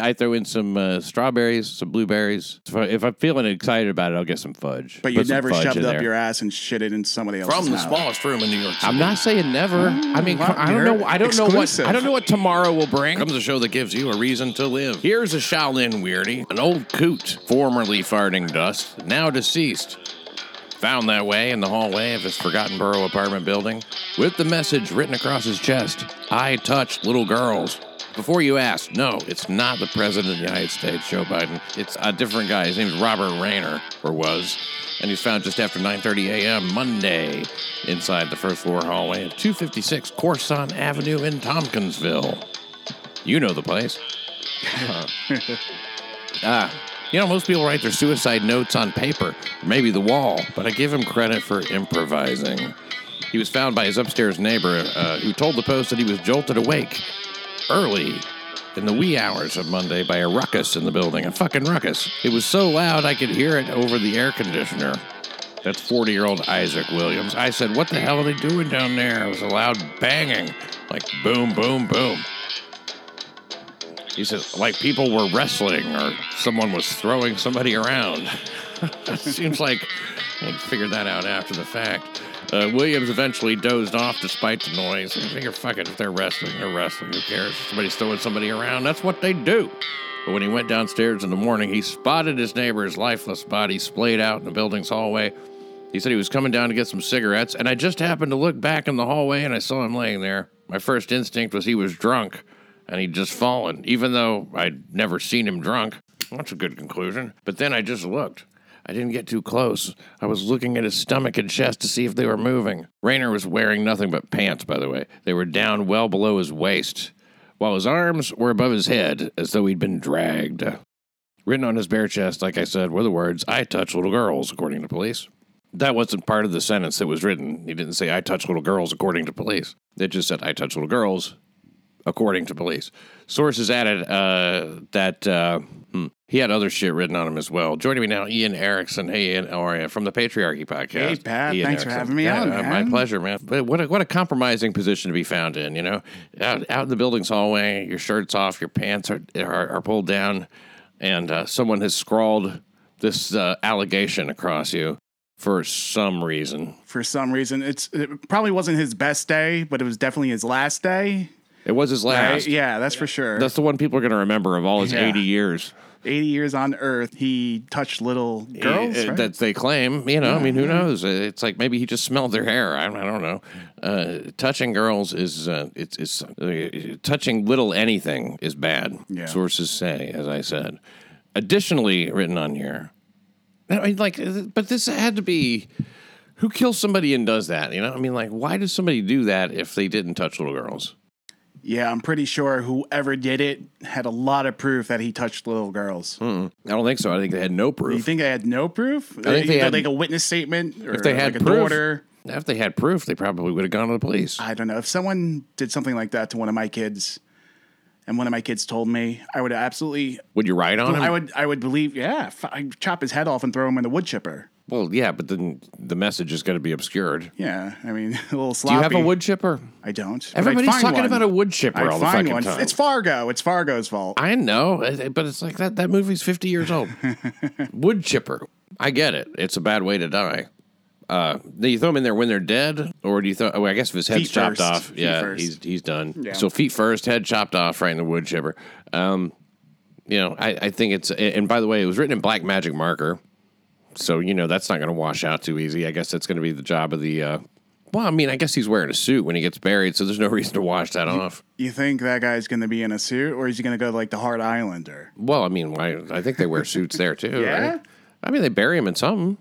I throw in some uh, strawberries, some blueberries. If, I, if I'm feeling excited about it, I'll get some fudge. But you Put never shoved it up there. your ass and shit it in somebody else's From the mouth. smallest room in New York City. I'm not saying never. I mean, well, I don't know. I don't know what. I don't know what tomorrow will bring. Comes a show that gives you a reason to live. Here's a Shaolin weirdie, an old coot, formerly farting dust, now deceased. Found that way in the hallway of his Forgotten Borough apartment building with the message written across his chest I touched little girls. Before you ask, no, it's not the President of the United States, Joe Biden. It's a different guy. His name is Robert Rayner, or was. And he's found just after 9.30 a.m. Monday inside the first floor hallway of 256 Corson Avenue in Tompkinsville. You know the place. Ah, you know, most people write their suicide notes on paper, or maybe the wall, but I give him credit for improvising. He was found by his upstairs neighbor, uh, who told the Post that he was jolted awake early in the wee hours of Monday by a ruckus in the building, a fucking ruckus. It was so loud I could hear it over the air conditioner. That's 40 year old Isaac Williams. I said, What the hell are they doing down there? It was a loud banging, like boom, boom, boom. He says, like people were wrestling or someone was throwing somebody around. it Seems like I figured that out after the fact. Uh, Williams eventually dozed off despite the noise. I figure, fuck it, if they're wrestling, they're wrestling. Who cares? Somebody's throwing somebody around. That's what they do. But when he went downstairs in the morning, he spotted his neighbor's lifeless body splayed out in the building's hallway. He said he was coming down to get some cigarettes, and I just happened to look back in the hallway and I saw him laying there. My first instinct was he was drunk and he'd just fallen, even though I'd never seen him drunk. That's a good conclusion. But then I just looked. I didn't get too close. I was looking at his stomach and chest to see if they were moving. Rayner was wearing nothing but pants, by the way. They were down well below his waist, while his arms were above his head, as though he'd been dragged. Written on his bare chest, like I said, were the words, I touch little girls, according to police. That wasn't part of the sentence that was written. He didn't say, I touch little girls, according to police. It just said, I touch little girls, according to police. Sources added uh, that uh, hmm, he had other shit written on him as well. Joining me now, Ian Erickson. Hey, Ian, how are you? From the Patriarchy Podcast. Hey, Pat. Ian Thanks for having me Yeah, on, uh. My pleasure, man. But what a, what a compromising position to be found in, you know? Out, out in the building's hallway, your shirt's off, your pants are, are, are pulled down, and uh, someone has scrawled this uh, allegation across you for some reason. For some reason, it's it probably wasn't his best day, but it was definitely his last day. It was his Right? last. Yeah, that's for sure. That's the one people are going to remember of all his Yeah. 80 years. 80 years on Earth, he touched little girls. Uh, right? that they claim. You know, I mean, who knows? It's like maybe he just smelled their hair. I, I don't know. Uh, touching girls is uh, it's, it's uh, touching little anything is bad. Yeah. Sources say, as I said. Additionally, written on here. I mean, like, but this had to be. Who kills somebody and does that? You know, I mean, like, why does somebody do that if they didn't touch little girls? Yeah, I'm pretty sure whoever did it had a lot of proof that he touched little girls. Hmm. I don't think so. I think they had no proof. You think they had no proof? I think they had- like a witness statement or if they had like a proof, daughter. if they had proof, they probably would have gone to the police. I don't know. If someone did something like that to one of my kids, and one of my kids told me, I would absolutely, Would you write on him? I would, I would believe, yeah, I'd chop his head off and throw him in the wood chipper. Well, yeah, but then the message is going to be obscured. Yeah, I mean, a little sloppy. Do you have a wood chipper? I don't. Everybody's talking one. about a wood chipper I'd all the fucking one. time. It's Fargo. It's Fargo's fault. I know, but it's like that. That movie's fifty years old. wood chipper. I get it. It's a bad way to die. Uh, do you throw them in there when they're dead, or do you throw? Oh, I guess if his head's Feet chopped first. off, Feet yeah, first. he's he's done. Yeah. So feet first, head chopped off, right in the wood chipper. Um, you know, I, I think it's. And by the way, it was written in black magic marker, so you know that's not going to wash out too easy. I guess that's going to be the job of the. Uh, well, I mean, I guess he's wearing a suit when he gets buried, so there's no reason to wash that off. You think that guy's going to be in a suit, or is he going to go like the Hart Islander? Well, I mean, why? I think they wear suits there too. Yeah? right? I mean, they bury him in something.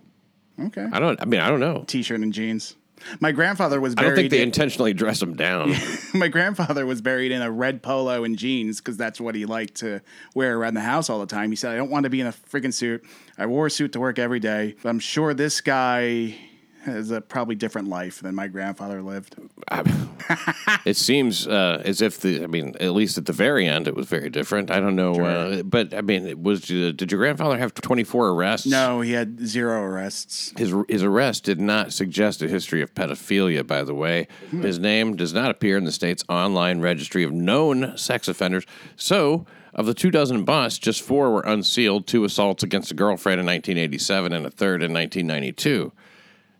Okay. I don't. I mean, I don't know. T-shirt and jeans. My grandfather was I don't think they in, intentionally dress him down. my grandfather was buried in a red polo and jeans because that's what he liked to wear around the house all the time. He said, "I don't want to be in a freaking suit. I wore a suit to work every day." But I'm sure this guy has a probably different life than my grandfather lived. it seems uh, as if the. I mean, at least at the very end, it was very different. I don't know, uh, but I mean, it was uh, did your grandfather have 24 arrests? No, he had zero arrests. His his arrest did not suggest a history of pedophilia. By the way, his name does not appear in the state's online registry of known sex offenders. So. Of the two dozen busts, just four were unsealed two assaults against a girlfriend in 1987 and a third in 1992,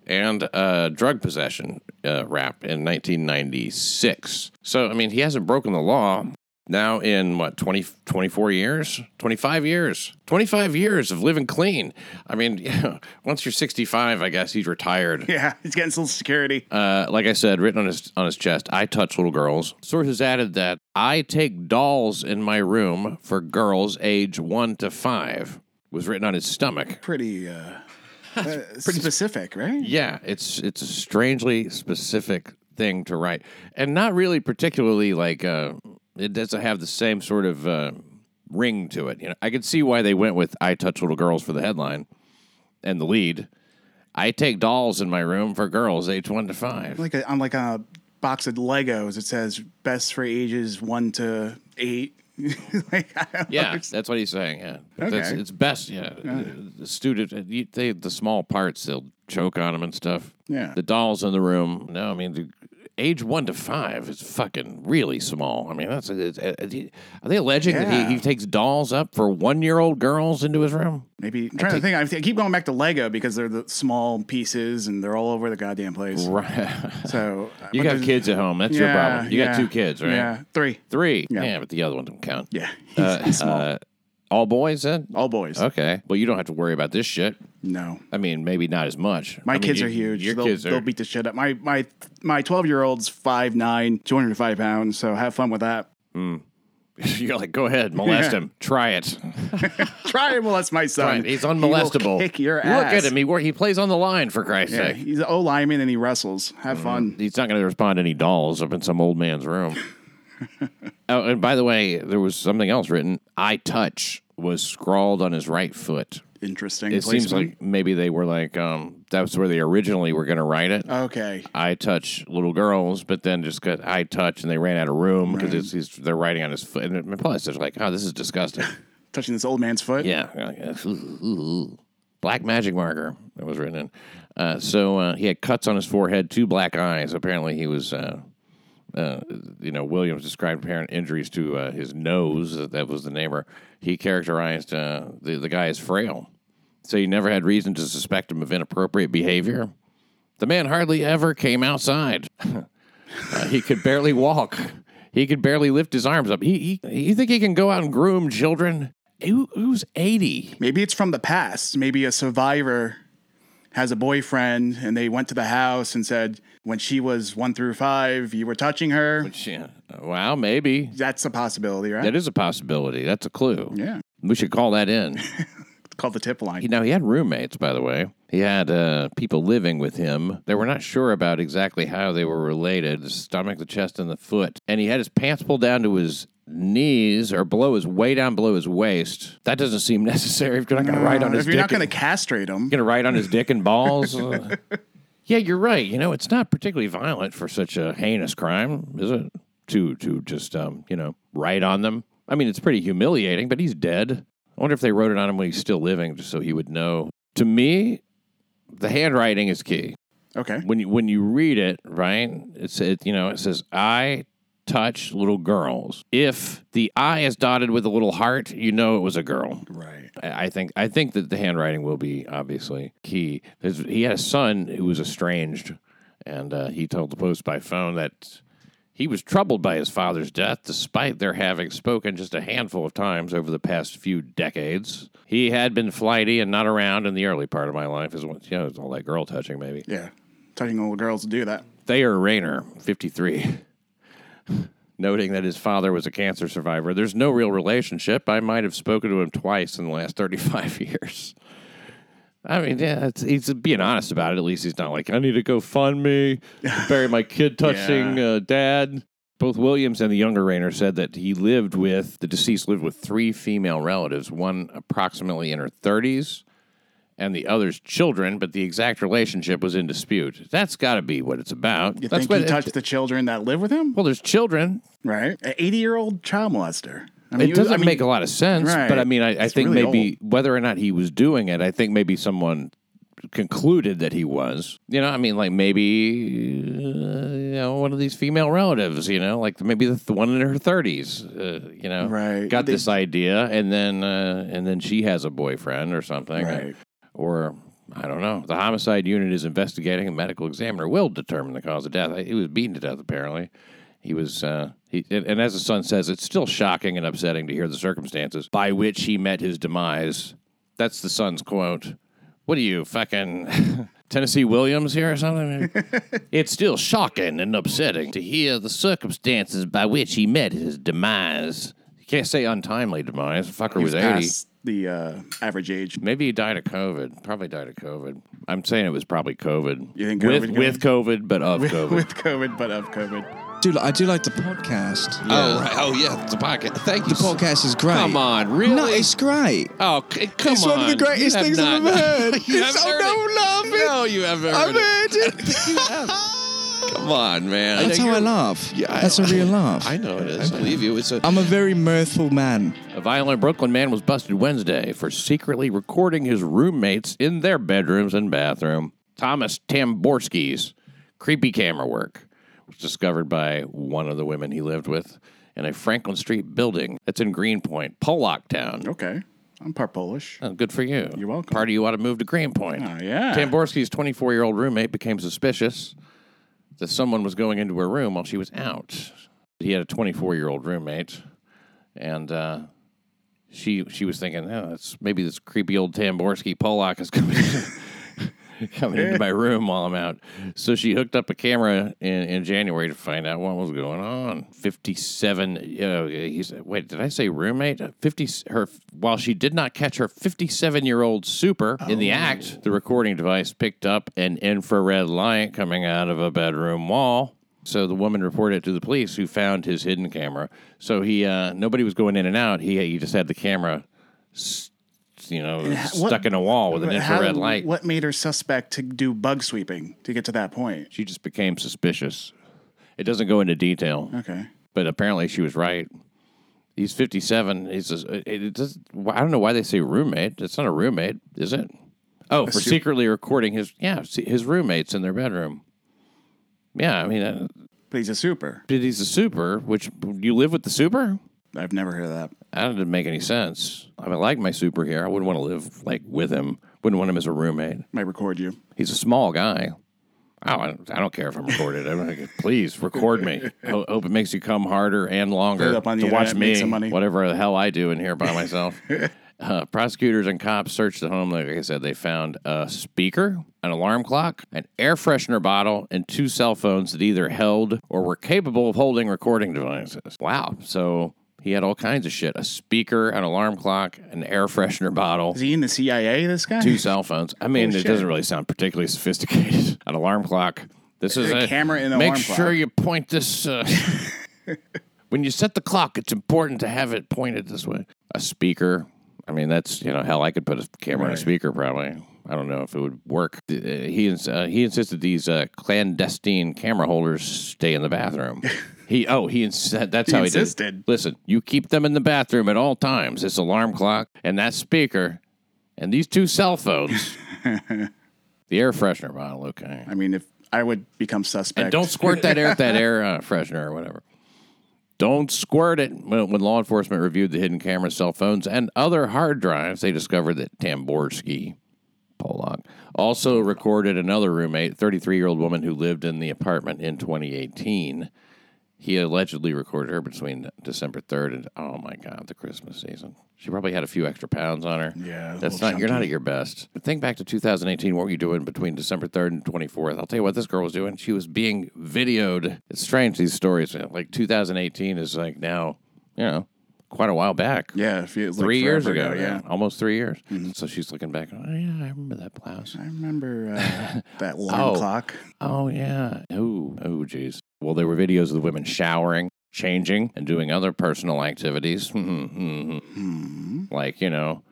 and uh, drug possession uh, rap in 1996. So, I mean, he hasn't broken the law now in what 20 24 years? 25 years. 25 years of living clean. I mean yeah, once you're 65 i guess he's retired. Yeah, he's getting social security. uh, like i said written on his on his chest i touch little girls. Sources added that i take dolls in my room for girls age 1 to 5 was written on his stomach. Pretty, uh, uh, specific, right? yeah it's it's a strangely specific thing to write and not really particularly like uh, it doesn't have the same sort of uh, ring to it you know i could see why they went with i touch little girls for the headline and the lead i take dolls in my room for girls age 1 to 5 Like a, on like a box of Legos, it says best for ages one to eight. like, yeah know. that's what he's saying yeah that's, it's best yeah the student uh, they the small parts they'll choke on them and stuff Yeah. the dolls in the room no i mean the age one to five is fucking really small i mean that's it's, uh, are they alleging that he, he takes dolls up for one year old girls into his room Maybe I'm trying to think. I think- I keep going back to Lego because they're the small pieces and they're all over the goddamn place. right So you got kids at home that's your problem you got two kids right Yeah, three. three Yeah. yeah. but the other one don't count Yeah, uh, he's small. uh, all boys then all boys. okay well you don't have to worry about this shit no, I mean, maybe not as much. my I mean, kids you- are huge. Your they'll, kids they'll beat the shit up. My my my twelve year old's five nine, two hundred five pounds. So have fun with that. Hmm. You're like, go ahead, molest Yeah. him. Try it. Try and molest my son. It. He's He will unmolestable. kick your Look at him. He wor- he plays on the line for Christ's Yeah, sake. he's an O lineman and he wrestles. Have hmm. fun. He's not going to respond to any dolls up in some old man's room. oh, and by the way, there was something else written. I touch was scrawled on his right foot. Interesting. It seems like maybe they were like, um, that was where they originally were going to write it. okay. I touch little girls, but then just got I touch, and they ran out of room because it's he's, they're writing on his foot. And plus, they're like, oh, this is disgusting. Touching this old man's foot. Yeah, yeah, yeah. Ooh, ooh, ooh. black magic marker that was written in. Uh, so uh, he had cuts on his forehead, two black eyes. Apparently, he was, uh, uh, you know, Williams described apparent injuries to uh, his nose. That was the neighbor. He characterized uh, the the guy as frail, so he never had reason to suspect him of inappropriate behavior. The man hardly ever came outside. Uh, he could barely walk. He could barely lift his arms up. He, he you think he can go out and groom children? Who, who's eighty? Maybe it's from the past. Maybe a survivor has a boyfriend and they went to the house and said, when she was one through five, you were touching her. Yeah. Well, maybe That's a possibility, right? that is a possibility. That's a clue. yeah. We should call that in. It's called the tip line. You know, he had roommates, by the way. He had uh, people living with him. They were not sure about exactly how they were related the stomach, the chest, and the foot. And he had his pants pulled down to his knees or below his way down below his waist. That doesn't seem necessary if you're not going to write on his if you're not going to castrate him, you're going to write on his dick and balls. Uh, yeah, you're right. You know, it's not particularly violent for such a heinous crime, is it? To to just um, you know, write on them. I mean, it's pretty humiliating, but he's dead. I wonder if they wrote it on him when he's still living, just so he would know. To me, the handwriting is key. okay. When you when you read it, right? It's it you know it says I touch little girls. If the I is dotted with a little heart, you know it was a girl. Right. I think I think that the handwriting will be obviously key. His, he had a son who was estranged, and uh, he told the Post by phone that he was troubled by his father's death, despite their having spoken just a handful of times over the past few decades. He had been flighty and not around in the early part of my life, as well. You know, all that girl touching, maybe. Yeah. Touching little girls to do that. Thayer Rayner, 53, noting that his father was a cancer survivor. There's no real relationship. I might have spoken to him twice in the last 35 years. I mean, yeah, it's, he's being honest about it. At least he's not like, I need to go fund me, bury my kid touching uh, dad. Both Williams and the younger Rayner said that he lived with, the deceased lived with three female relatives, one approximately in her 30s and the other's children, but the exact relationship was in dispute. That's got to be what it's about. You That's think what he touched the children that live with him? Well, there's children. Right. An 80 year old child molester. I It mean, was- doesn't I mean, make a lot of sense, Right. but I mean, I, I think really maybe whether or not he was doing it, I think maybe someone concluded that he was. You know, I mean, like maybe, uh, know, one of these female relatives, you know, like maybe the, the one in her 30s, uh, you know, Right. got They- this idea and then uh, and then she has a boyfriend or something. Right. Or I don't know. The homicide unit is investigating. A medical examiner will determine the cause of death. He was beaten to death apparently. He was, uh, he, and, as the son says, it's still shocking and upsetting to hear the circumstances by which he met his demise. That's the son's quote. What are you, fucking Tennessee Williams here or something? it's still shocking and upsetting to hear the circumstances by which he met his demise. You can't say untimely demise. The fucker He was was 80. past the uh, average age. Maybe he died of COVID. Probably died of COVID. I'm saying it was probably COVID. You think with COVID with COVID, but of With, COVID. with COVID, but of COVID. do li- I do like the podcast. Oh right. Oh yeah, it's a podcast. Thank you. The podcast is great. Come on, really? No, it's great. Oh, c- come it's on. one of the greatest You have things I've ever heard. you It's haven't so heard no it. laughing. No, you haven't I've heard it. heard it. Come on, man. That's know how I laugh. Yeah, I- That's a real laugh. I know it is. I believe you. It's a, I'm a very mirthful man. a violent Brooklyn man was busted Wednesday for secretly recording his roommates in their bedrooms and bathroom. Thomas Tamborski's creepy camera work was discovered by one of the women he lived with in a Franklin Street building that's in Greenpoint, Pollock Town. Okay. I'm part Polish. Oh, good for you. You're welcome. Part of you ought to move to Greenpoint. Oh, yeah. Tamborski's 24 year old roommate became suspicious that someone was going into her room while she was out. He had a 24 year old roommate, and uh, she she was thinking, oh, it's maybe this creepy old Tamborski Pollock is coming. Coming into my room while I'm out. So she hooked up a camera in, in January to find out what was going on. 57, uh, he said, wait, did I say roommate? 50, her, while she did not catch her 57 year old super in the act, the recording device picked up an infrared light coming out of a bedroom wall. So the woman reported it to the police, who found his hidden camera. So he, uh, nobody was going in and out. He, he just had the camera, s- you know, what- stuck in a wall with an But how- infrared light. What made her suspect to do bug sweeping to get to that point? She just became suspicious. It doesn't go into detail, Okay. but apparently she was right. He's 57. He's just, it, it does, I don't know why they say roommate. It's not a roommate, is it? Oh, for su- secretly recording his yeah his roommates in their bedroom. Yeah, I mean, uh, But he's a super. but he's a super. Which you live with the super? I've never heard of that. That didn't make any sense. I, mean, I like my superhero. I wouldn't want to live like with him. Wouldn't want him as a roommate. Might record you. He's a small guy. Oh, I don't, I don't care if I'm recorded. I'm like, please record me. Ho- hope it makes you come harder and longer up on the to watch internet, me, some money. whatever the hell I do in here by myself. uh, prosecutors and cops searched the home. Like I said, they found a speaker, an alarm clock, an air freshener bottle, and two cell phones that either held or were capable of holding recording devices. Wow. So he had all kinds of shit: a speaker, an alarm clock, an air freshener bottle Is he in the CIA, this guy? two cell phones. I mean, it shit. doesn't really sound particularly sophisticated. An alarm clock. This is A camera and an Make alarm sure clock. you point this. Uh, when you set the clock, it's important to have it pointed this way. A speaker. I mean, that's you know, hell, I could put a camera on a Right. speaker probably. I don't know if it would work. Uh, He ins- uh, he insisted these uh, clandestine camera holders stay in the bathroom. He oh he ins- that's He how he insisted. did. Listen, you keep them in the bathroom at all times. This alarm clock and that speaker and these two cell phones. the air freshener bottle, okay. I mean, if I would become suspect. And don't squirt that air that air uh, freshener or whatever. Don't squirt it. When, when law enforcement reviewed the hidden camera, cell phones, and other hard drives, they discovered that Tamborski Polak also recorded another roommate, 33 year old woman who lived in the apartment in 2018. He allegedly recorded her between December 3rd and, oh my God, the Christmas season. She probably had a few extra pounds on her. Yeah, That's not, you're not at your best. But think back to 2018. What were you doing between December 3rd and 24th? I'll tell you what this girl was doing. She was being videoed. It's strange, these stories. Like 2018 is like now, you know, quite a while back. Yeah, it feels like Three years forever ago, Yeah. almost three years. So she's looking back. Oh yeah, I remember that blouse. I remember uh, that alarm Oh. clock. Oh yeah. Oh oh geez. Well, there were videos of the women showering, changing, and doing other personal activities. like you know,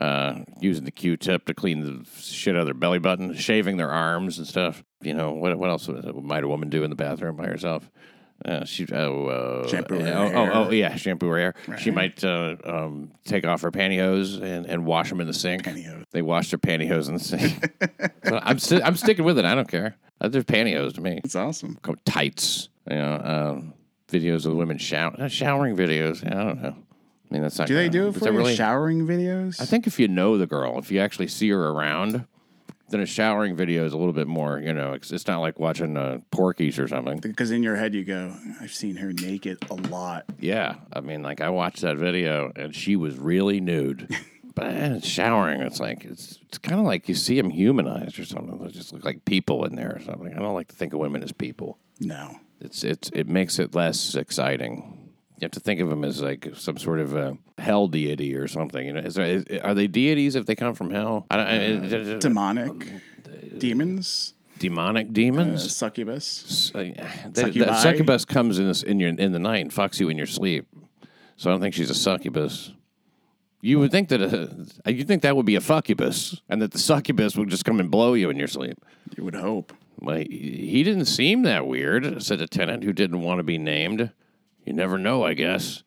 uh, using the Q-tip to clean the shit out of their belly button, shaving their arms and stuff. You know what? What else might a woman do in the bathroom by herself? Uh, she oh uh, Shampoo her oh, oh oh yeah shampoo her hair. She might uh, um, take off her pantyhose and, and wash them in the sink. Pantyhose. They wash their pantyhose in the sink. so I'm sti- I'm sticking with it. I don't care. Uh, They're pantyhose to me. It's awesome. Called tights. You know, um, videos of women shower, uh, showering videos. I don't know. I mean, that's not. Do they do it for you? really? showering videos? I think if you know the girl, if you actually see her around, then a showering video is a little bit more. You know, it's, it's not like watching uh, Porky's or something. because in your head you go, I've seen her naked a lot. Yeah, I mean, like I watched that video and she was really nude. But showering, it's like it's it's kind of like you see them humanized or something. They just look like people in there or something. I don't like to think of women as people. No. It's it's it makes it less exciting. You have to think of them as like some sort of a hell deity or something. You know, is there, is, are they deities if they come from hell? I don't, I- Demonic demons, demonic uh, demons. succubus. Uh, yeah, that, Succubi? that succubus comes in this, in your in the night and fucks you in your sleep. So I don't think she's a succubus. You would think that uh, a, you think that would be a fuccubus, and that the succubus would just come and blow you in your sleep. You would hope. Well, he didn't seem that weird," said a tenant who didn't want to be named. You never know, I guess.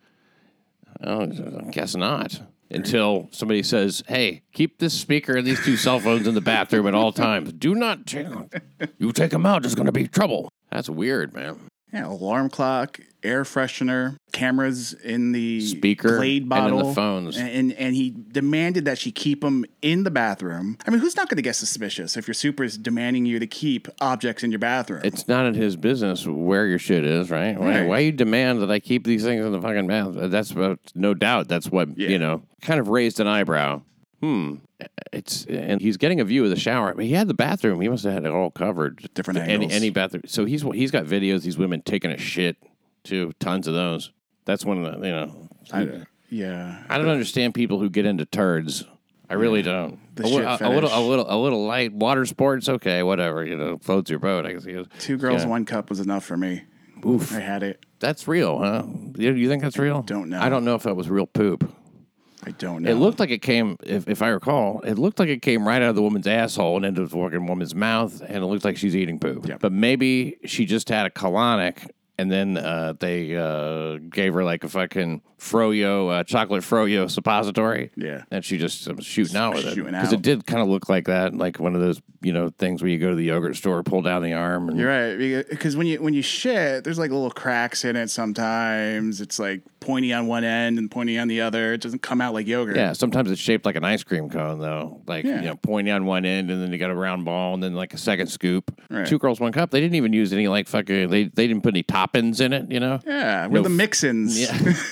Oh, I guess not. Until somebody says, "Hey, keep this speaker and these two cell phones in the bathroom at all times. Do not take them. You take them out, there's going to be trouble." That's weird, man. Yeah, alarm clock, air freshener, cameras in the Speaker Glade and in the bottle, phones. and and he demanded that she keep them in the bathroom. I mean, who's not going to get suspicious if your super is demanding you to keep objects in your bathroom? It's not in his business where your shit is, right? Why, Right. why you demand that I keep these things in the fucking bathroom? That's what, no doubt. That's what Yeah. you know. Kind of raised an eyebrow. Hmm. It's and he's getting a view of the shower. I mean, he had the bathroom. He must have had it all covered. Different any angles. any bathroom. So he's he's got videos. These women taking a shit too. Tons of those. That's one of the you know. I, yeah, I don't understand people who get into turds. I really don't. The a, li- shit a, a little, a little, a little light water sports. Okay, whatever. You know, floats your boat. I guess. two girls, Yeah. one cup was enough for me. Oof. I had it. That's real, huh? You, you think that's real? don't know. I don't know if that was real poop. I don't know. It looked like it came, if, if I recall, it looked like it came right out of the woman's asshole and into the fucking woman's mouth, and it looked like she's eating poop. Yep. But maybe she just had a colonic, and then uh, they uh, gave her like a fucking froyo, uh, chocolate froyo suppository. Yeah. And she just was shooting out with it. Shooting Because it did kind of look like that, like one of those, you know, things where you go to the yogurt store, pull down the arm. And You're right because when you when you shit, there's like little cracks in it. Sometimes it's like pointy on one end and pointy on the other. It doesn't come out like yogurt. Yeah, sometimes it's shaped like an ice cream cone, though. Like, Yeah. you know, pointy on one end, and then you got a round ball, and then like a second scoop. Right. Two girls, one cup. They didn't even use any, like, fucking, they, they didn't put any toppings in it, you know? Yeah, we're No the f- mix-ins. Yeah.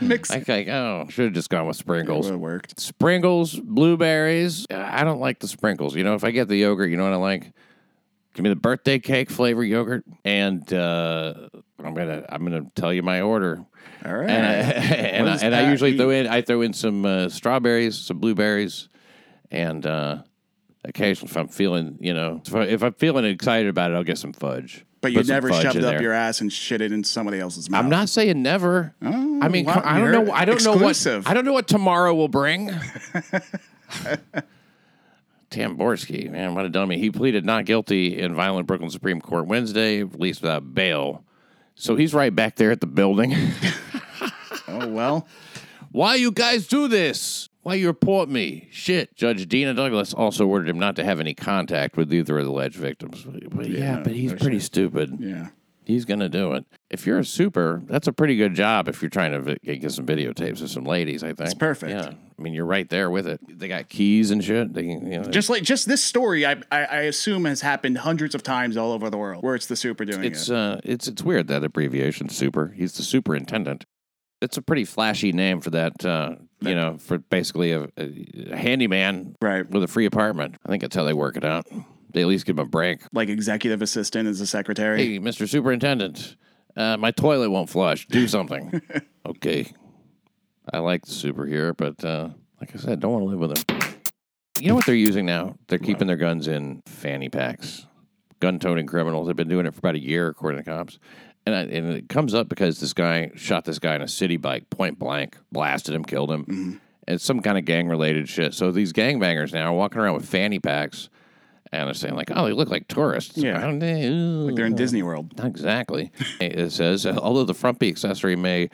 Mix. like, like, oh, should have just gone with sprinkles. would have worked. Sprinkles, blueberries. I don't like the sprinkles. You know, if I get the yogurt, you know what I like? Give me the birthday cake flavor yogurt, and uh, I'm gonna I'm gonna tell you my order. All right. and I, and, I, and I usually eat? throw in I throw in some uh, strawberries, some blueberries, and uh, occasionally if I'm feeling you know if, I, if I'm feeling excited about it, I'll get some fudge. but you never shoved it up there. your ass and shit it in somebody else's mouth. I'm not saying never. Oh, I mean, wow, I don't know. I don't exclusive. know what I don't know what tomorrow will bring. Tamborski, man, what a dummy. He pleaded not guilty in violent Brooklyn Supreme Court Wednesday, released without bail. So he's right back there at the building. Oh well. Why you guys do this? Why you report me? Shit. Judge Dena Douglas also ordered him not to have any contact with either of the alleged victims. But yeah, Yeah, but he's pretty stupid. Yeah. He's going to do it. If you're a super, that's a pretty good job if you're trying to vi- get some videotapes of some ladies, I think. It's perfect. Yeah. I mean, you're right there with it. They got keys and shit. They can, you know, Just like just this story, I, I I assume has happened hundreds of times all over the world, where it's the super doing it's it. uh it's it's weird that abbreviation super. He's the superintendent. It's a pretty flashy name for that uh you know, for basically a, a handyman Right. with a free apartment. I think that's how they work it out. They at least give him a break. Like executive assistant as a secretary. Hey, Mr. Superintendent, uh, my toilet won't flush. Do something. okay. I like the super here, but uh, like I said, don't want to live with him. You know what they're using now? They're keeping their guns in fanny packs. Gun toting criminals. They've been doing it for about a year, according to cops. And, I, and it comes up because this guy shot this guy in a city bike, point blank, blasted him, killed him. Mm-hmm. It's some kind of gang related shit. So these gangbangers now are walking around with fanny packs and they're saying, like, oh, they look like tourists. Yeah. Like they're in Disney World. not exactly. it says, although the front accessory may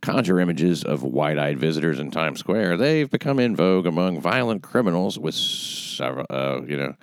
conjure images of wide-eyed visitors in Times Square, they've become in vogue among violent criminals with several, uh, you know,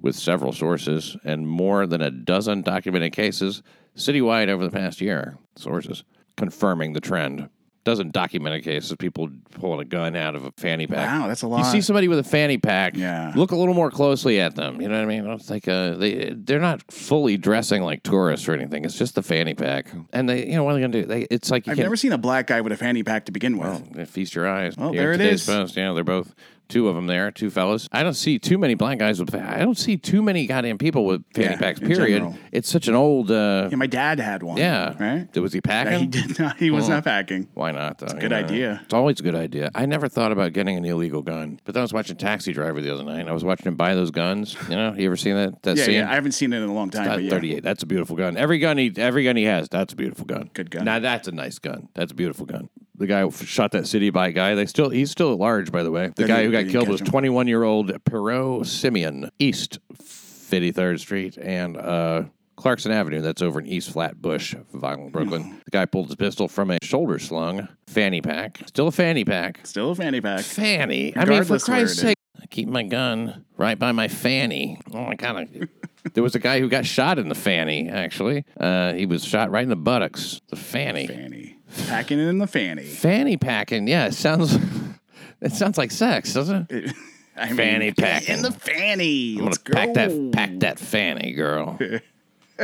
with several sources and more than a dozen documented cases citywide over the past year. Sources confirming the trend. Dozen documented cases, people pulling a gun out of a fanny pack. Wow, that's a lot. You see somebody with a fanny pack, Yeah. look a little more closely at them. You know what I mean? It's like uh, they they're not fully dressing like tourists or anything. It's just the fanny pack, and they you know what are they gonna do? They, it's like you I've never seen a black guy with a fanny pack to begin with. yeah, feast your eyes. Oh, Here there it is. Post. Yeah, they're both two of them there, two fellas. I don't see too many black guys with. I don't see too many goddamn people with fanny Yeah, packs. in Period. general. It's such an old. Uh, Yeah, my dad had one. yeah. Right? Was he packing? He did not. He was not packing. Why not? Though? It's a good idea. It's always a good idea. I never thought about getting an illegal gun, but then I was watching Taxi Driver the other night. I was watching him buy those guns. You know, you ever seen that? That Yeah, scene? yeah. I haven't seen it in a long time. Uh, But yeah. 38. That's a beautiful gun. Every gun he every gun he has, that's a beautiful gun. Good gun. Now that's a nice gun. That's a beautiful gun. The guy who shot that city bike guy, they still he's still at large by the way. The guy who got killed was 21 year old Perot Simeon, East 53rd Street and uh Clarkson Avenue, that's over in East Flatbush, Vinyl, Brooklyn. The guy pulled his pistol from a shoulder slung fanny pack. Still a fanny pack. Still a fanny pack. Fanny. I mean, for Christ's sake, I keep my gun right by my fanny. Oh, I kind of. there was a guy who got shot in the fanny. Actually, uh, he was shot right in the buttocks. The fanny. Fanny. Packing it in the fanny. Fanny packing. Yeah, it sounds. it sounds like sex, doesn't it? I Fanny get packing. in the fanny. I'm Let's gonna pack go. that pack that fanny, girl.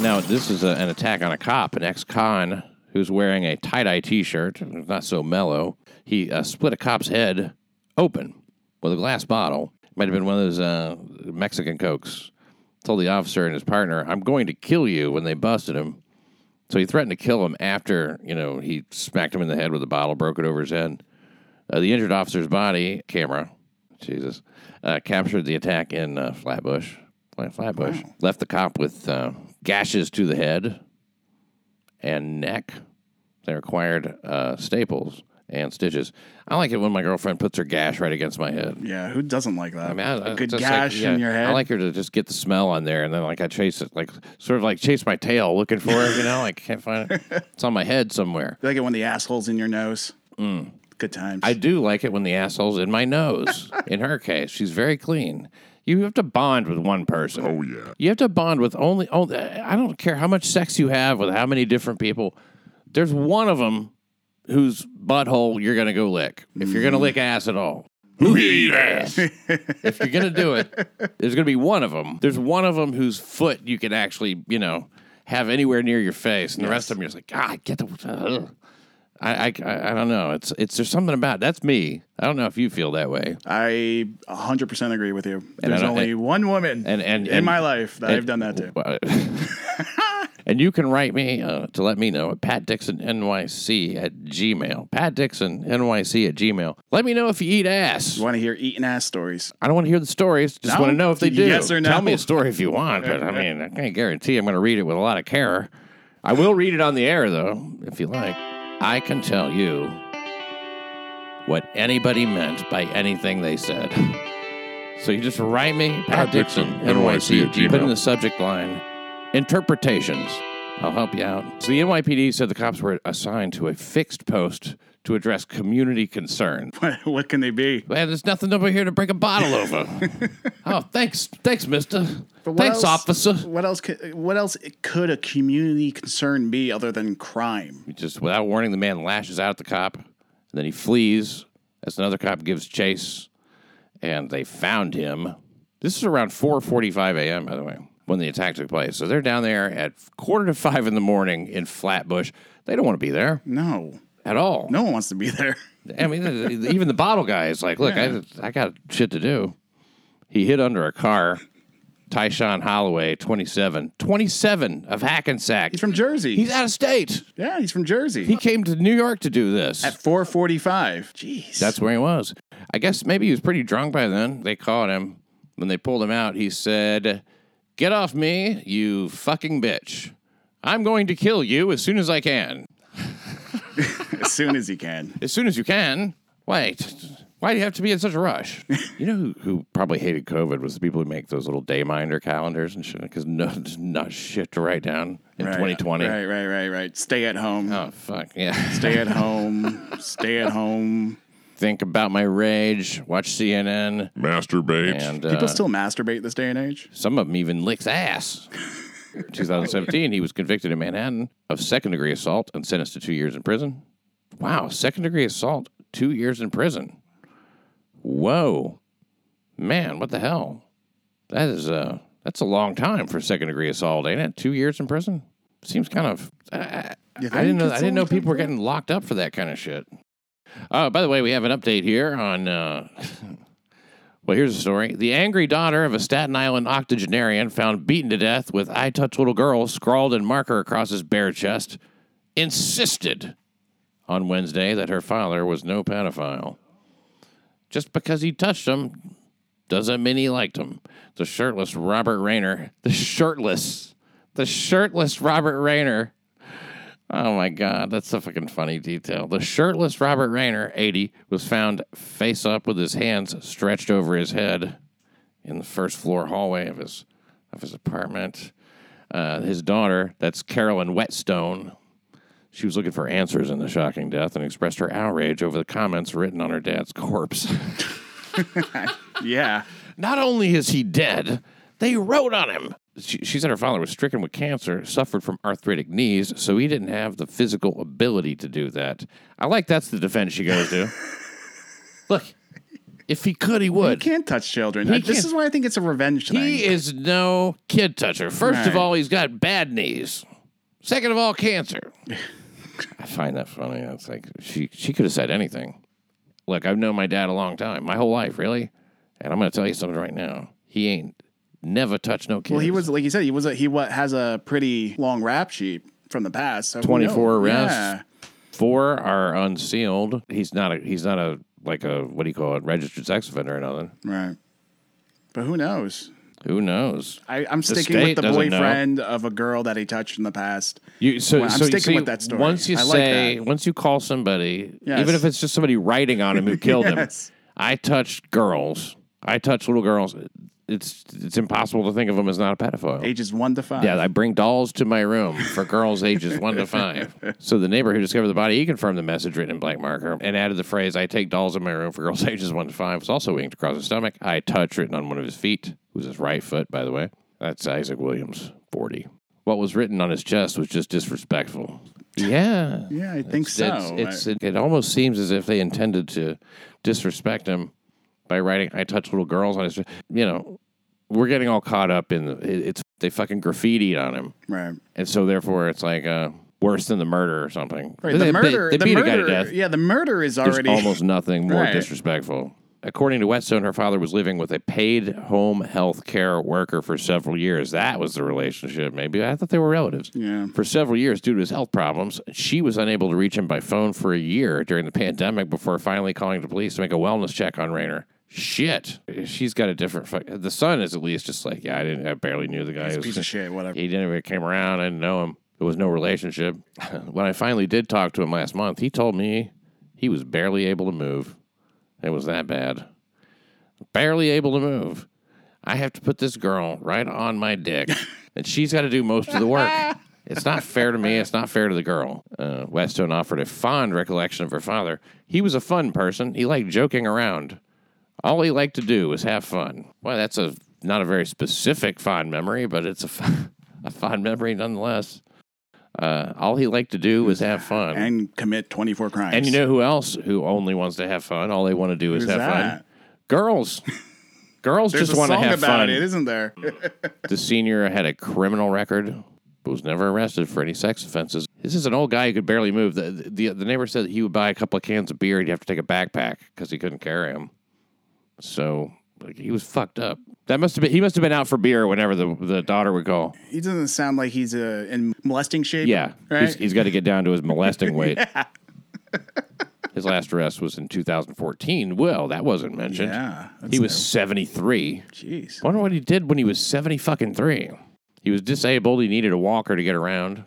now this is a, an attack on a cop, an ex-con who's wearing a tie-dye T-shirt, not so mellow. He uh, split a cop's head open with a glass bottle. Might have been one of those uh, Mexican cokes. Told the officer and his partner, "I'm going to kill you." When they busted him, so he threatened to kill him after you know he smacked him in the head with a bottle, broke it over his head. Uh, the injured officer's body camera, Jesus, uh, captured the attack in uh, Flatbush. Flat- Flatbush left the cop with uh, gashes to the head and neck. They required uh, staples and stitches. I like it when my girlfriend puts her gash right against my head. Yeah, who doesn't like that? I mean, I, I a good just like- gash yeah, in your head. I like her to just get the smell on there, and then like I chase it, like sort of like chase my tail looking for it. You know, like can't find it. It's on my head somewhere. You like it when the asshole's in your nose. Good times. Mm. I do like it when the asshole's in my nose. in her case, she's very clean. You have to bond with one person. Oh yeah. You have to bond with only. only I don't care how much sex you have with how many different people. There's one of them whose butthole you're gonna go lick if you're gonna lick ass at all. Who eat ass? if you're gonna do it, there's gonna be one of them. There's one of them whose foot you can actually, you know, have anywhere near your face, and the rest of them you're just like, God, get the. ugh." I, I, I don't know. It's it's there's something about that's me. I don't know if you feel that way. I 100% agree with you. There's don't- only one woman and- and- in and- my life that and- I've done that to. Uh, and you can write me uh, to let me know at Pat Dixon NYC at Gmail. Pat Dixon NYC at Gmail. Let me know if you eat ass. You want to hear eating ass stories? I don't want to hear the stories. Just No? want to know if they do. Yes or no? Tell me a story if you want, but I mean, I can't guarantee I'm going to read it with a lot of care. I will read it on the air, though, if you like. I can tell you what anybody meant by anything they said. So you just write me, Pat Dixon, NYC, at Gmail. put in the subject line, interpretations. I'll help you out. So the NYPD said the cops were assigned to a fixed post to address community concerns. What, what can they be? Man, there's nothing over here to break a bottle over. oh, thanks, thanks, Mister. Thanks, else- officer. What else? Could, what else could a community concern be other than crime? Just without warning, the man lashes out at the cop, and then he flees as another cop gives chase, and they found him. This is around 4:45 a.m. By the way, when the attack took place. So they're down there at quarter to five in the morning in Flatbush. They don't want to be there No, at all. no one wants to be there. I mean, even the bottle guy is like, look, I, I got shit to do. He hid under a car. Tyshawn Holloway, 27. 27 of Hackensack. He's from Jersey. He's out of state. yeah, he's from Jersey. He came to New York to do this. At 4:45. Jeez. That's where he was. I guess maybe he was pretty drunk by then. They caught him. When they pulled him out, he said, Get off me, you fucking bitch. I'm going to kill you as soon as I can. as soon as you can. As soon as you can. Wait, why do you have to be in such a rush? you know who, who probably hated COVID was the people who make those little day minder calendars and shit because no, there's not shit to write down in Right, 2020. Right, right, right, right. Stay at home. Oh fuck yeah! Stay at home. Stay at home. Think about my rage, watch CNN, Masturbate. and People uh, still masturbate this day and age. some of them even licks ass. 2017, he was convicted in Manhattan of second degree assault and sentenced to two years in prison. Wow, second degree assault, two years in prison. Whoa, man, what the hell? That is uh, that's a long time for second degree assault, ain't it? Two years in prison seems kind of. I, I, didn't think know. it's I a didn't know people were getting locked up for that kind of shit. Uh, by the way, we have an update here on. Uh, well, here's the story. The angry daughter of a Staten Island octogenarian found beaten to death with I touch little girls scrawled in marker across his bare chest insisted on Wednesday that her father was no pedophile. Just because he touched him doesn't mean he liked him. The shirtless Robert Rayner, the shirtless, the shirtless Robert Rayner. Oh my God, that's a fucking funny detail. The shirtless Robert Rayner, 80, was found face up with his hands stretched over his head in the first floor hallway of his of his apartment. Uh, his daughter, that's Carolyn Whetstone, she was looking for answers in the shocking death and expressed her outrage over the comments written on her dad's corpse. Yeah. Not only is he dead, they wrote on him. She, she said her father was stricken with cancer, suffered from arthritic knees, so he didn't have the physical ability to do that. I like that's the defense she goes to. Look, if he could, he would. He can't touch children. He This can't- is why I think it's a revenge thing. He is no kid toucher. First of all, he's got bad knees. Second of all, cancer. I find that funny. It's like she she could have said anything. Look, I've known my dad a long time, my whole life, really. And I'm going to tell you something right now. He ain't never touched no kids. well, he was like you said. He was a, he wa has a pretty long rap sheet from the past. So 24 knows? arrests. Yeah. four are unsealed. He's not a he's not a like a what do you call it registered sex offender or nothing. Right. But who knows? Who knows? I, I'm sticking with the doesn't know. boyfriend of a girl that he touched in the past. You so, Well, I'm so sticking with that story. Once you I like say, that. once you call somebody, Yes. even if it's just somebody writing on him who killed Yes. him, I touched girls. I touched little girls. It's it's impossible to think of him as not a pedophile. Ages one to five. Yeah, I bring dolls to my room for girls ages one to five. So the neighbor who discovered the body, he confirmed the message written in black marker and added the phrase, I take dolls in my room for girls ages one to five. was also inked across his stomach. I touch written on one of his feet, it was his right foot, by the way. That's Isaac Williams, 40. What was written on his chest was just disrespectful. Yeah. Yeah, I think It's, so. it's, it, it almost seems as if they intended to disrespect him by writing "I touch little girls" on his. You know, we're getting all caught up in the, it, it's they fucking graffitied on him, right. and so therefore it's like uh, worse than the murder or something. Right. The they- murder. They, the beat murder. a guy to death. Yeah, the murder is There's already almost nothing more Right. disrespectful. According to Whetstone, her father was living with a paid home health care worker for several years. That was the relationship, maybe. I thought they were relatives. Yeah. For several years, due to his health problems, she was unable to reach him by phone for a year during the pandemic before finally calling the police to make a wellness check on Rayner. Shit. She's got a different. Fuck. The son is at least just like, yeah, I didn't. I barely knew the guy. He's a piece of shit. Whatever. he didn't even came around. I didn't know him. There was no relationship. when I finally did talk to him last month, he told me he was barely able to move. It was that bad. Barely able to move. I have to put this girl right on my dick, and she's got to do most of the work. It's not fair to me. It's not fair to the girl. Uh, Whetstone offered a fond recollection of her father. He was a fun person. He liked joking around. All he liked to do was have fun. Well, that's a not a very specific fond memory, but it's a, f- a fond memory nonetheless. Uh, all he liked to do was have fun. And, commit 24 crimes. And you know who else who only wants to have fun? All they want to do is Who's have fun. Girls. Girls There's just want to have about fun. it, isn't there? The senior had a criminal record, but was never arrested for any sex offenses. This is an old guy who could barely move. The, the, the neighbor said that he would buy a couple of cans of beer. And he'd have to take a backpack because he couldn't carry them. So like, he was fucked up. That must have been he must have been out for beer whenever the the daughter would call. he doesn't sound like he's uh, in molesting shape. Yeah, Right? he's, he's got to get down to his molesting weight. His last arrest was in 2014. Well, that wasn't mentioned. yeah. he was 73. Jeez. Wonder what he did when he was 70 fucking three. He was disabled. He needed a walker to get around,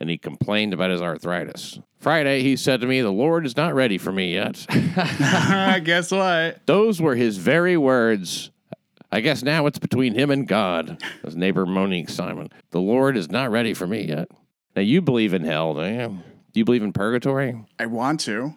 and he complained about his arthritis. Friday, he said to me, The Lord is not ready for me yet. Guess what? Those were his very words. I guess now it's between him and God. His neighbor Monique Simon. The Lord is not ready for me yet. Now, you believe in hell, do you? Do you believe in purgatory? I want to.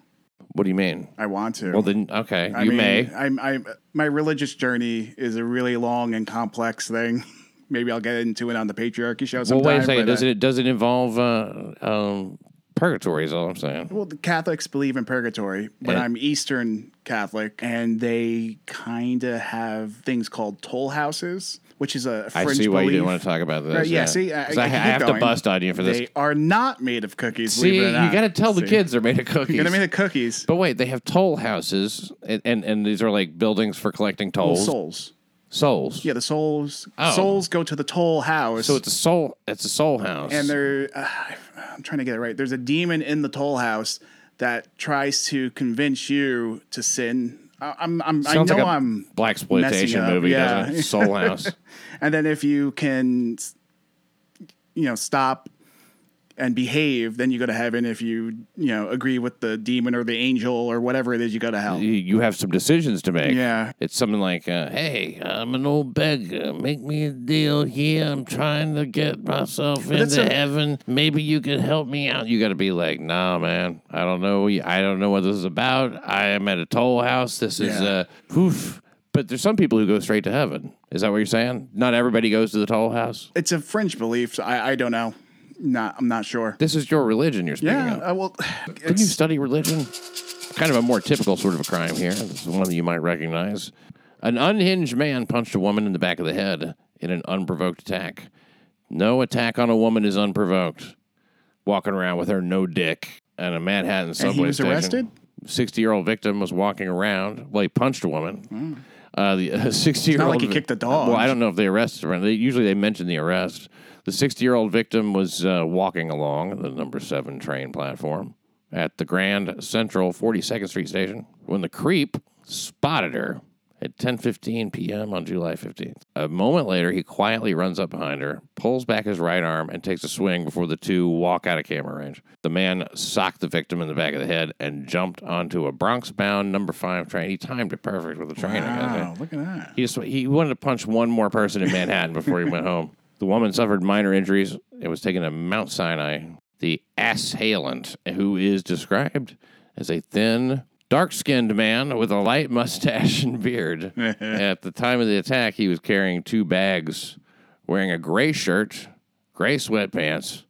What do you mean? I want to. Well, then, okay, I you mean, may. I'm, I'm, my religious journey is a really long and complex thing. Maybe I'll get into it on the patriarchy show sometime. Well, wait a second. Does uh, it does it involve uh, um, purgatory? Is all I'm saying. Well, the Catholics believe in purgatory, but And- I'm Eastern Catholic, and they kind of have things called toll houses, which is a I fringe see why you didn't want to talk about this. Right, yeah, see, I- I I, I have to going. bust on you for this. They are not made of cookies. see, it or you got to tell the kids they're made of cookies. You're gonna make the cookies. but wait, they have toll houses, and, and and these are like buildings for collecting Well, tolls. souls. Souls. Yeah, the souls. Oh. Souls go to the toll house. So it's a soul. It's a soul house. and they're uh, I'm trying to get it right. There's a demon in the toll house that tries to convince you to sin. I- I'm, I'm I know Sounds like a I'm black exploitation up, movie, yeah. doesn't it? Soul House. and then if you can you know stop and behave then you go to heaven if you you know agree with the demon or the angel or whatever it is you go to hell you, have some decisions to make. Yeah. It's something like, uh, "Hey, I'm an old beggar. Make me a deal here. I'm trying to get myself that's into a- heaven. Maybe you can help me out." You got to be like, "Nah, man. I don't know. I don't know what this is about. I am at a toll house. This is Yeah. uh, poof." But there's some people who go straight to heaven. Is that what you're saying? Not everybody goes to the toll house. it's a fringe belief so I, I don't know not i'm not sure This is your religion you're speaking yeah of. uh, well Didn't you study religion? Kind of a more typical sort of a crime here. This is one that you might recognize. An unhinged man punched a woman in the back of the head in an unprovoked attack. No attack on a woman is unprovoked. Walking around with her no dick and a Manhattan subway and he was station. arrested 60 year old victim was walking around. Well, he punched a woman. Uh, the 60 year Hmm. not old. like he kicked a dog. Well, I don't know if they arrested her. They, usually they mention the arrest. The 60 year old victim was uh, walking along the number seven train platform at the Grand Central 42nd Street station when the creep spotted her at 10:15 p.m. on July 15th. A moment later, he quietly runs up behind her, pulls back his right arm, and takes a swing before the two walk out of camera range. The man socked the victim in the back of the head and jumped onto a Bronx-bound number five train. He timed it perfect with the train. I gotta say. wow look at that He just he wanted to punch one more person in Manhattan before he went home. The woman suffered minor injuries and was taken to Mount Sinai. The assailant, who is described as a thin, dark-skinned man with a light mustache and beard. At the time of the attack, he was carrying two bags, wearing a gray shirt, gray sweatpants,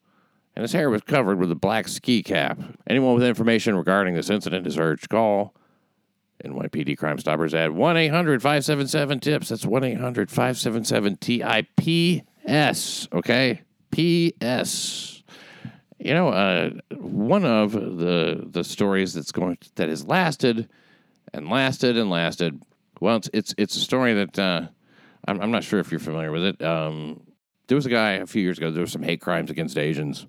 and his hair was covered with a black ski cap. Anyone with information regarding this incident is urged to call NYPD Crime Stoppers at 1 800 577 TIPS. That's 1 800 577 TIPS. Okay? PS. You know, uh, one of the the stories that's going that has lasted and lasted and lasted. Well, it's it's, it's a story that uh, I'm, I'm not sure if you're familiar with it. Um, there was a guy a few years ago. There were some hate crimes against Asians.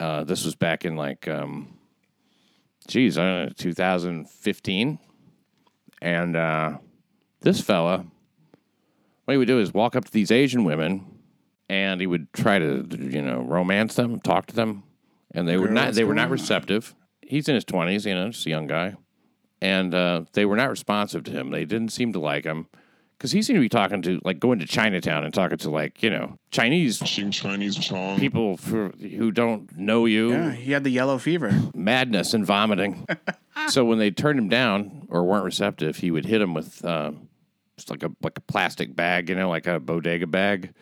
Uh, this was back in like, um, geez, I don't know, 2015. And uh, this fella, what he would do is walk up to these Asian women, and he would try to, you know, romance them, talk to them, and they would not they were not receptive. He's in his twenties, you know, just a young guy, and uh, they were not responsive to him. They didn't seem to like him because he seemed to be talking to, like, going to Chinatown and talking to, like, you know, Chinese Xing Chinese Chong. people for, who don't know you yeah he had the yellow fever madness and vomiting. so when they turned him down or weren't receptive, he would hit them with um, just like a like a plastic bag, you know, like a bodega bag,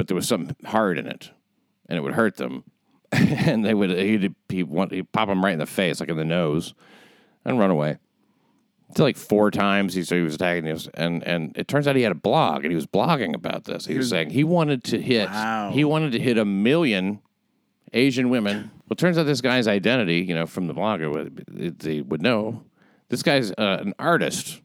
but there was something hard in it, and it would hurt them. and they would he'd, he'd, want, he'd pop them right in the face, like in the nose, and run away. To like four times he said he was attacking this, and and it turns out he had a blog, and he was blogging about this. He was saying he wanted to hit, Wow. he wanted to hit a million Asian women. Well, it turns out this guy's identity, you know, from the blogger, would- they would know. This guy's uh, an artist,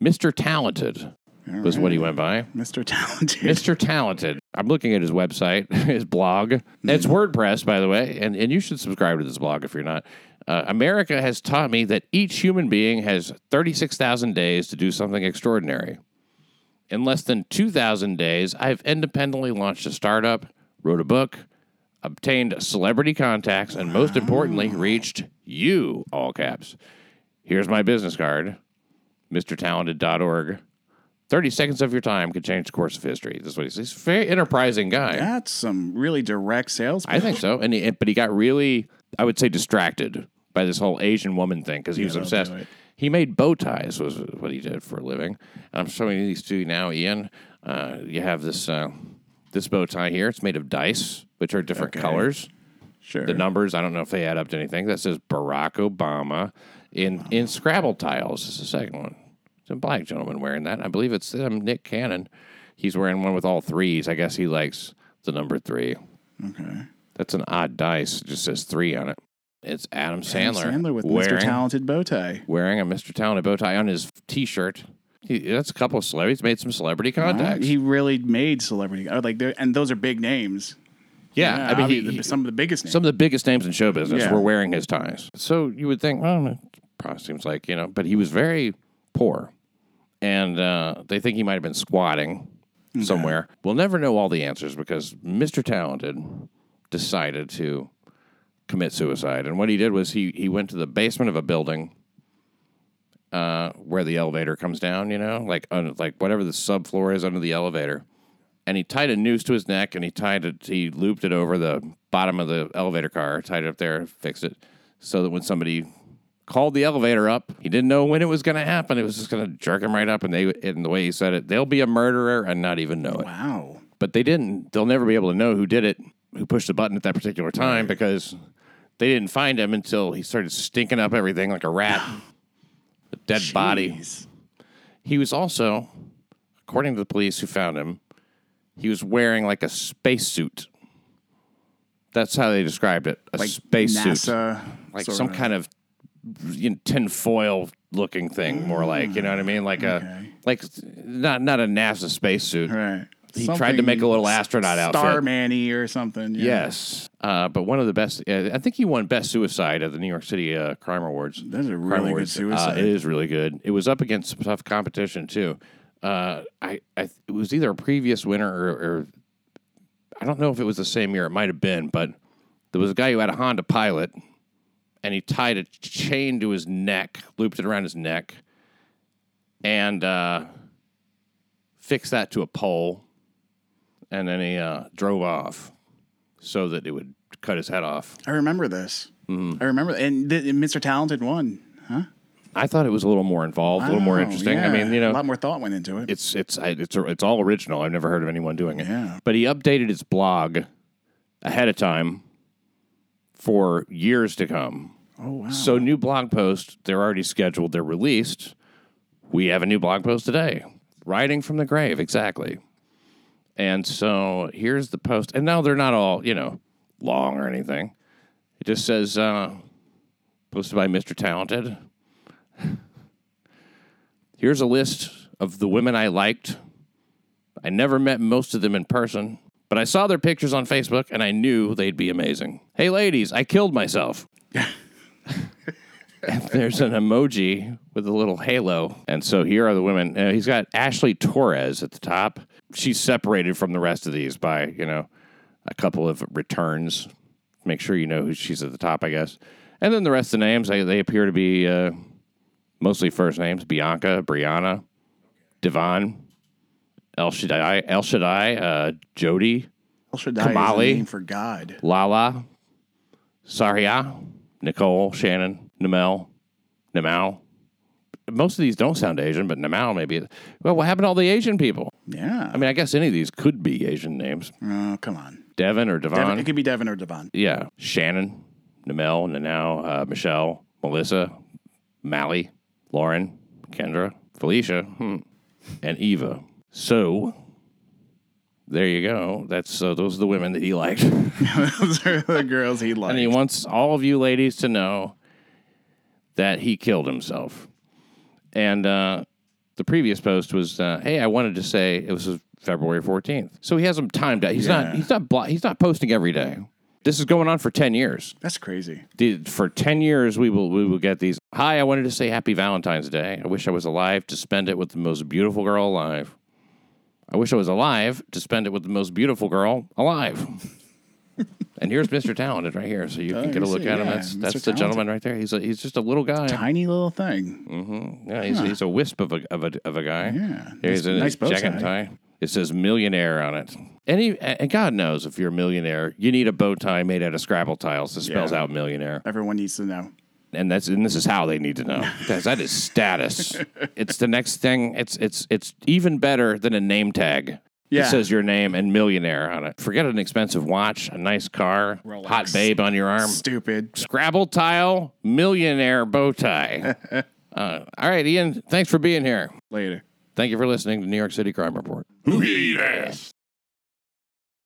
Mr. Talented was what he went by. mr talented Mr. Talented. I'm looking at his website, his blog. It's WordPress, by the way, and, and you should subscribe to this blog if you're not. Uh, America has taught me that each human being has 36,000 days to do something extraordinary. In less than 2,000 days, I've independently launched a startup, wrote a book, obtained celebrity contacts, and most importantly, reached you, all caps. Here's my business card, MrTalented.org. 30 seconds of your time could change the course of history. That's what he says. He's a very enterprising guy. that's some really direct sales I think so. And he, but he got really, I would say, distracted by this whole Asian woman thing because he was that'll obsessed. do it. He made bow ties was what he did for a living. I'm showing you these two now, Ian. Uh, you have this uh, this bow tie here. It's made of dice, which are different Okay. colors. Sure. The numbers, I don't know if they add up to anything. That says Barack Obama in in Scrabble tiles. This is the second one. It's a black gentleman wearing that. I believe it's um, Nick Cannon. He's wearing one with all threes. I guess he likes the number three. Okay. That's an odd dice. It just says three on it. It's Adam Adam Sandler, Sandler with Mr. wearing, Talented bow tie. wearing a Mr. Talented bow tie on his T-shirt. He, that's a couple of celebrities made some celebrity contacts. He really made celebrity. uh, Like, and those are big names. yeah, I mean, he- some of the biggest names. some of the biggest names in show business Yeah. were wearing his ties. So you would think, well, it probably seems like you know, but he was very poor, and uh, they think he might have been squatting somewhere. We'll never know all the answers because Mr. Talented decided to commit suicide, and what he did was he he went to the basement of a building. Uh, where the elevator comes down, you know, like like whatever the subfloor is under the elevator, and he tied a noose to his neck and he tied it he looped it over the bottom of the elevator car tied it up there fixed it so that when somebody called the elevator up he didn't know when it was going to happen it was just going to jerk him right up and they in the way he said it they'll be a murderer and not even know it wow. but they didn't they'll never be able to know who did it who pushed the button at that particular time because they didn't find him until he started stinking up everything like a rat a dead body he was also, according to the police who found him, he was wearing like a spacesuit. That's how they described it. A Like spacesuit. NASA. Like some of. kind of you know, tinfoil looking thing, more like, you know what I mean? Like a okay. like not not a NASA spacesuit. Right. He tried to make a little astronaut outfit. Starman-y or something. yeah. Yes. Uh, but one of the best, uh, I think he won Best Suicide at the New York City uh, Crime Awards. That's a Crime really good Awards. suicide. Uh, it is really good. It was up against some tough competition too. Uh, I, I, it was either a previous winner or, or I don't know if it was the same year. It might have been, but there was a guy who had a Honda Pilot, and he tied a chain to his neck, looped it around his neck, and uh, fixed that to a pole, and then he uh, drove off so that it would cut his head off. I remember this. Mm-hmm. I remember, and, th- Mr. Talented won. Huh? I thought it was a little more involved, a little more interesting. I mean, you know, a lot more thought went into it. it's it's it's it's all original. I've never heard of anyone doing it. Yeah. But he updated his blog ahead of time for years to come. Oh wow. So new blog posts, they're already scheduled, they're released. We have a new blog post today. Writing from the grave, exactly. And so here's the post. And now they're not all, you know, long or anything. It just says uh, posted by Mr. Talented. Here's a list of the women I liked. I never met most of them in person, but I saw their pictures on Facebook and I knew they'd be amazing. Hey, ladies, I killed myself. There's an emoji with a little halo. And so here are the women. Uh, he's got Ashley Torres at the top. She's separated from the rest of these by, you know, a couple of returns. Make sure you know who she's at the top, I guess. And then the rest of the names, they, they appear to be uh, mostly first names Bianca, Brianna, Devon, El Shaddai, El Shaddai, uh, Jody, El Shaddai is Kamali. a name for God. Lala, Saria, Nicole, Shannon, Namel, Namau. Most of these don't sound Asian, but Namau maybe. Well, what happened to all the Asian people? Yeah. I mean, I guess any of these could be Asian names. oh, come on. Devon or Devon. Devin, it could be Devin or Devon. yeah. Shannon, Namel, Nanau, uh, Michelle, Melissa, Mally, Lauren, Kendra, Felicia, hmm, and Eva. So, there you go. That's uh, those are the women that he liked. Those are the girls he liked. And he wants all of you ladies to know that he killed himself. And uh, the previous post was, uh, "Hey, I wanted to say it was February 14th." So he has them timed out. He's Yeah. not. He's not. Blo- he's not posting every day. This is going on for 10 years. That's crazy. The- For 10 years, we will we will get these. Hi, I wanted to say Happy Valentine's Day. I wish I was alive to spend it with the most beautiful girl alive. I wish I was alive to spend it with the most beautiful girl alive. and here's Mr. Talented right here, so you oh, can get a look see. at him. Yeah, That's Mr. that's the gentleman right there. He's a, he's just a little guy. Tiny little thing. Mm-hmm. Yeah, he's, he's a wisp of a of a, of a guy. Yeah. Nice- a nice bow jacket and tie. tie. It says millionaire on it. Any and God knows if you're a millionaire, you need a bow tie made out of Scrabble tiles that spells Yeah. out millionaire. Everyone needs to know. and that's and this is how they need to know because that is status. it's the next thing. It's it's it's even better than a name tag. Yeah. It says your name and millionaire on it. Forget an expensive watch, a nice car, Rolex. hot babe on your arm, Stupid. Scrabble tile, millionaire bow tie. uh, all right, Ian. Thanks for being here. Later. Thank you for listening to New York City Crime Report. Who eat ass?